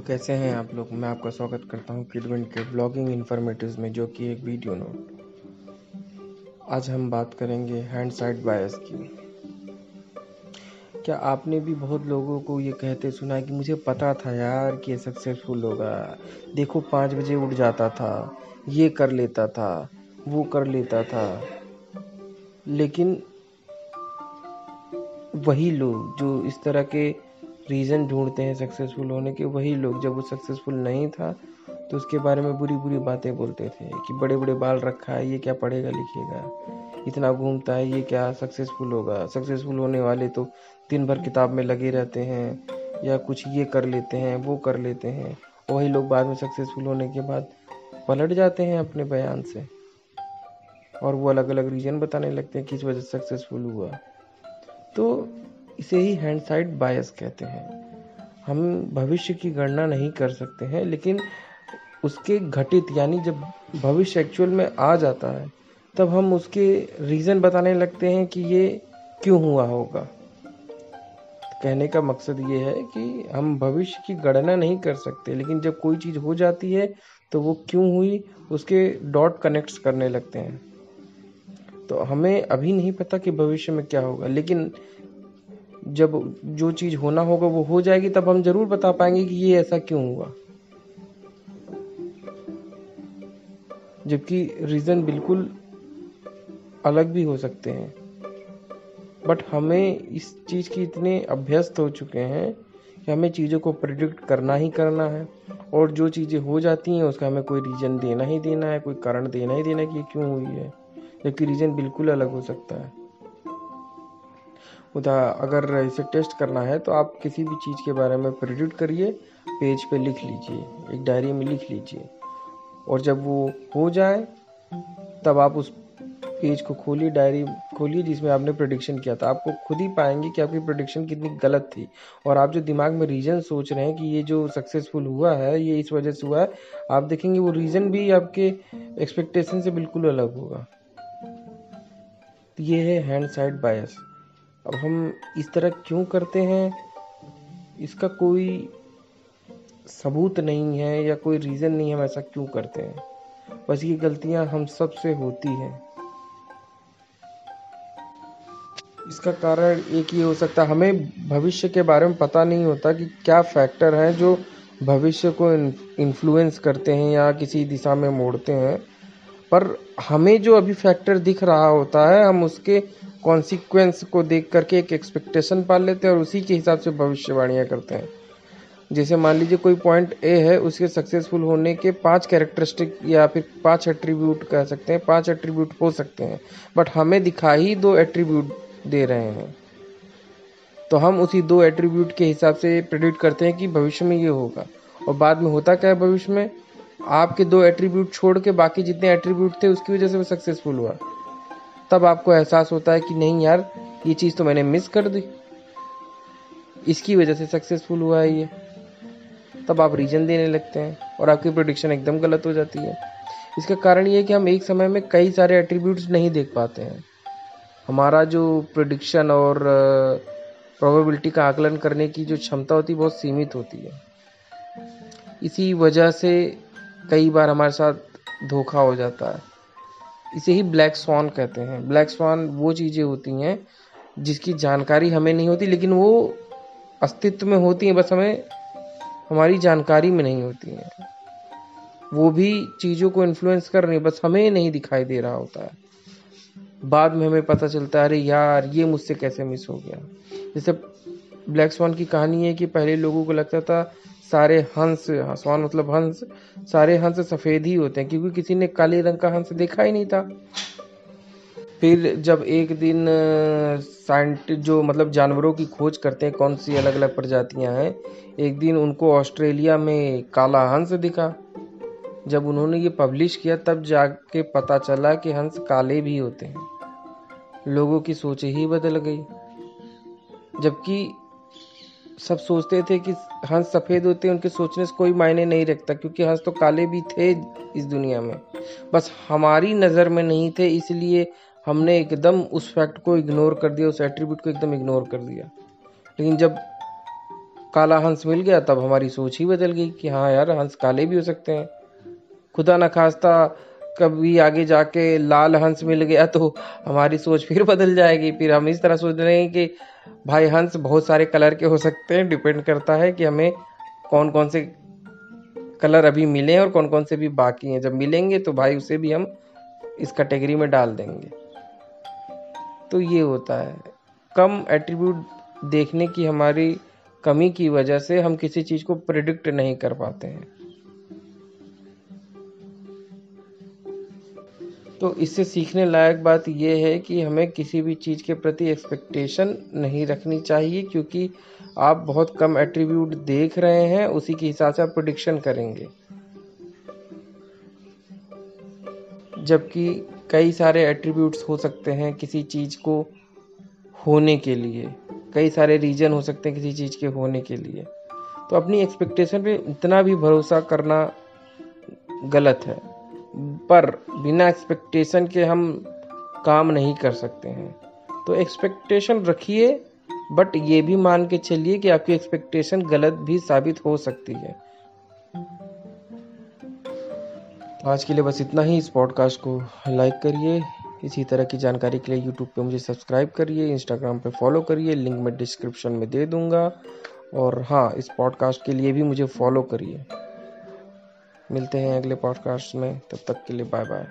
तो कैसे हैं आप लोग? मैं आपका स्वागत करता हूँ किडविन के ब्लॉगिंग इन्फॉर्मेटिव्स में, जो कि एक वीडियो नोट आज हम बात करेंगे हैंड साइड बायस की। क्या आपने भी बहुत लोगों को ये कहते सुना कि मुझे पता था यार कि ये सक्सेसफुल होगा देखो, पाँच बजे उठ जाता था, ये कर लेता था, वो कर लेता था। लेकिन वही लोग जो इस तरह के रीज़न ढूंढते हैं सक्सेसफुल होने के, वही लोग जब वो सक्सेसफुल नहीं था तो उसके बारे में बुरी बुरी बातें बोलते थे कि बड़े बड़े बाल रखा है, ये क्या पढ़ेगा, लिखेगा? इतना घूमता है, ये क्या सक्सेसफुल होगा? सक्सेसफुल होने वाले तो दिन भर किताब में लगे रहते हैं, या कुछ ये कर लेते हैं, वो कर लेते हैं। वही लोग बाद में सक्सेसफुल होने के बाद पलट जाते हैं अपने बयान से। और वो अलग अलग रीजन बताने लगते हैं किस वजह से सक्सेसफुल हुआ। तो इसे ही हैंड साइड बायस कहते हैं। हम भविष्य की गणना नहीं कर सकते हैं, लेकिन उसके घटित, यानी जब भविष्य एक्चुअल में आ जाता है, तब हम उसके रीज़न बताने लगते हैं कि ये क्यों हुआ होगा। कहने का मकसद ये है कि हम भविष्य की गणना नहीं कर सकते, लेकिन जब कोई चीज़ हो जाती है तो वो क्यों हुई, उसके डॉट कनेक्ट्स करने लगते हैं। तो हमें अभी नहीं पता कि भविष्य में क्या होगा, लेकिन जब जो चीज़ होना होगा वो हो जाएगी, तब हम ज़रूर बता पाएँगे कि ये ऐसा क्यों हुआ। जबकि रीज़न बिल्कुल अलग भी हो सकते हैं। बट हमें इस चीज़ की इतने अभ्यस्त हो चुके हैं कि हमें चीज़ों को प्रिडिक्ट करना ही करना है। और जो चीज़ें हो जाती हैं, उसका हमें कोई रीज़न देना ही देना है, कोई कारण देना ही देना है कि ये क्यों हुई है। जबकि रीज़न बिल्कुल अलग हो सकता है। उदा, अगर इसे टेस्ट करना है तो आप किसी भी चीज़ के बारे में प्रिडिक्ट करिए, पेज पे लिख लीजिए, एक डायरी में लिख लीजिए। और जब वो हो जाए, तब आप उस पेज को खोलिए डायरी खोलिए, जिसमें आपने प्रडिक्शन किया था। आपको खुद ही पाएँगे कि आपकी प्रडिक्शन कितनी गलत थी। और आप जो दिमाग में रीज़न सोच रहे हैं कि ये जो सक्सेसफुल हुआ है, ये इस वजह से हुआ है, आप देखेंगे वो रीज़न भी आपके एक्सपेक्टेशन से बिल्कुल अलग होगा। ये है हैंड साइड बायस अब हम इस तरह क्यों करते हैं? इसका कोई सबूत नहीं है या कोई रीज़न नहीं हम ऐसा क्यों करते हैं। बस ये गलतियाँ हम सबसे होती हैं। इसका कारण एक ही हो सकता है, हमें भविष्य के बारे में पता नहीं होता कि क्या फैक्टर हैं जो भविष्य को इन्फ्लुएंस करते हैं या किसी दिशा में मोड़ते हैं। पर हमें जो अभी फैक्टर दिख रहा होता है, हम उसके कॉन्सिक्वेंस को देख करके एक एक्सपेक्टेशन पाल लेते हैं और उसी के हिसाब से भविष्यवाणियाँ करते हैं। जैसे मान लीजिए कोई पॉइंट ए है, उसके सक्सेसफुल होने के पाँच कैरेक्टरिस्टिक या फिर पाँच एट्रीब्यूट कह सकते हैं, पाँच एट्रीब्यूट हो सकते हैं बट हमें दिखा ही दो एट्रीब्यूट दे रहे हैं। तो हम उसी दो एट्रीब्यूट के हिसाब से प्रेडिक्ट करते हैं कि भविष्य में ये होगा। और बाद में होता क्या है भविष्य में? आपके दो एट्रीब्यूट छोड़ के बाकी जितने एट्रीब्यूट थे, उसकी वजह से वो सक्सेसफुल हुआ। तब आपको एहसास होता है कि नहीं यार, ये चीज़ तो मैंने मिस कर दी। इसकी वजह से सक्सेसफुल हुआ है ये। तब आप रीजन देने लगते हैं और आपकी प्रोडिक्शन एकदम गलत हो जाती है। इसका कारण ये है कि हम एक समय में कई सारे एट्रीब्यूट्स नहीं देख पाते हैं। हमारा जो प्रोडिक्शन और प्रोबेबिलिटी का आकलन करने की जो क्षमता होती है, बहुत सीमित होती है। इसी वजह से कई बार हमारे साथ धोखा हो जाता है। इसे ही ब्लैक स्वान कहते हैं। ब्लैक स्वान वो चीज़ें होती हैं जिसकी जानकारी हमें नहीं होती, लेकिन वो अस्तित्व में होती हैं, बस हमें, हमारी जानकारी में नहीं होती हैं। वो भी चीज़ों को इन्फ्लुएंस कर रही बस हमें नहीं दिखाई दे रहा होता है। बाद में हमें पता चलता है, अरे यार, ये मुझसे कैसे मिस हो गया। जैसे ब्लैक स्वान की कहानी है कि पहले लोगों को लगता था सारे हंस स्वान मतलब हंस, सारे हंस सफ़ेद ही होते हैं, क्योंकि किसी ने काले रंग का हंस देखा ही नहीं था। फिर जब एक दिन साइंटिस्ट जो मतलब जानवरों की खोज करते हैं, कौन सी अलग अलग प्रजातियाँ हैं, एक दिन उनको ऑस्ट्रेलिया में काला हंस दिखा। जब उन्होंने ये पब्लिश किया, तब जाके पता चला कि हंस काले भी होते हैं। लोगों की सोच ही बदल गई। जबकि सब सोचते थे कि हंस सफ़ेद होते हैं, उनके सोचने से कोई मायने नहीं रखता, क्योंकि हंस तो काले भी थे इस दुनिया में। बस हमारी नज़र में नहीं थे, इसलिए हमने एकदम उस फैक्ट को इग्नोर कर दिया, उस एट्रीब्यूट को एकदम इग्नोर कर दिया। लेकिन जब काला हंस मिल गया, तब हमारी सोच ही बदल गई कि हाँ यार, हंस काले भी हो सकते हैं। खुदा न खास्ता कभी आगे जाके लाल हंस मिल गया तो हमारी सोच फिर बदल जाएगी। फिर हम इस तरह सोच रहे हैं कि भाई हंस बहुत सारे कलर के हो सकते हैं। डिपेंड करता है कि हमें कौन कौन से कलर अभी मिले हैं और कौन कौन से भी बाकी हैं। जब मिलेंगे तो भाई उसे भी हम इस कैटेगरी में डाल देंगे। तो ये होता है। कम एट्रीब्यूट देखने की हमारी कमी की वजह से हम किसी चीज़ को प्रिडिक्ट नहीं कर पाते हैं। तो इससे सीखने लायक बात यह है कि हमें किसी भी चीज़ के प्रति एक्सपेक्टेशन नहीं रखनी चाहिए, क्योंकि आप बहुत कम एट्रीब्यूट देख रहे हैं, उसी के हिसाब से आप प्रोडिक्शन करेंगे। जबकि कई सारे एट्रीब्यूट्स हो सकते हैं किसी चीज़ को होने के लिए, कई सारे रीजन हो सकते हैं किसी चीज़ के होने के लिए। तो अपनी एक्सपेक्टेशन पे इतना भी भरोसा करना गलत है। पर बिना एक्सपेक्टेशन के हम काम नहीं कर सकते हैं। तो एक्सपेक्टेशन रखिए बट ये भी मान के चलिए कि आपकी एक्सपेक्टेशन गलत भी साबित हो सकती है। आज के लिए बस इतना ही। इस पॉडकास्ट को लाइक करिए। इसी तरह की जानकारी के लिए यूट्यूब पे मुझे सब्सक्राइब करिए। इंस्टाग्राम पे फॉलो करिए। लिंक मैं डिस्क्रिप्शन में दे दूँगा। और हाँ इस पॉडकास्ट के लिए भी मुझे फॉलो करिए। मिलते हैं अगले पॉडकास्ट में। तब तक के लिए बाय बाय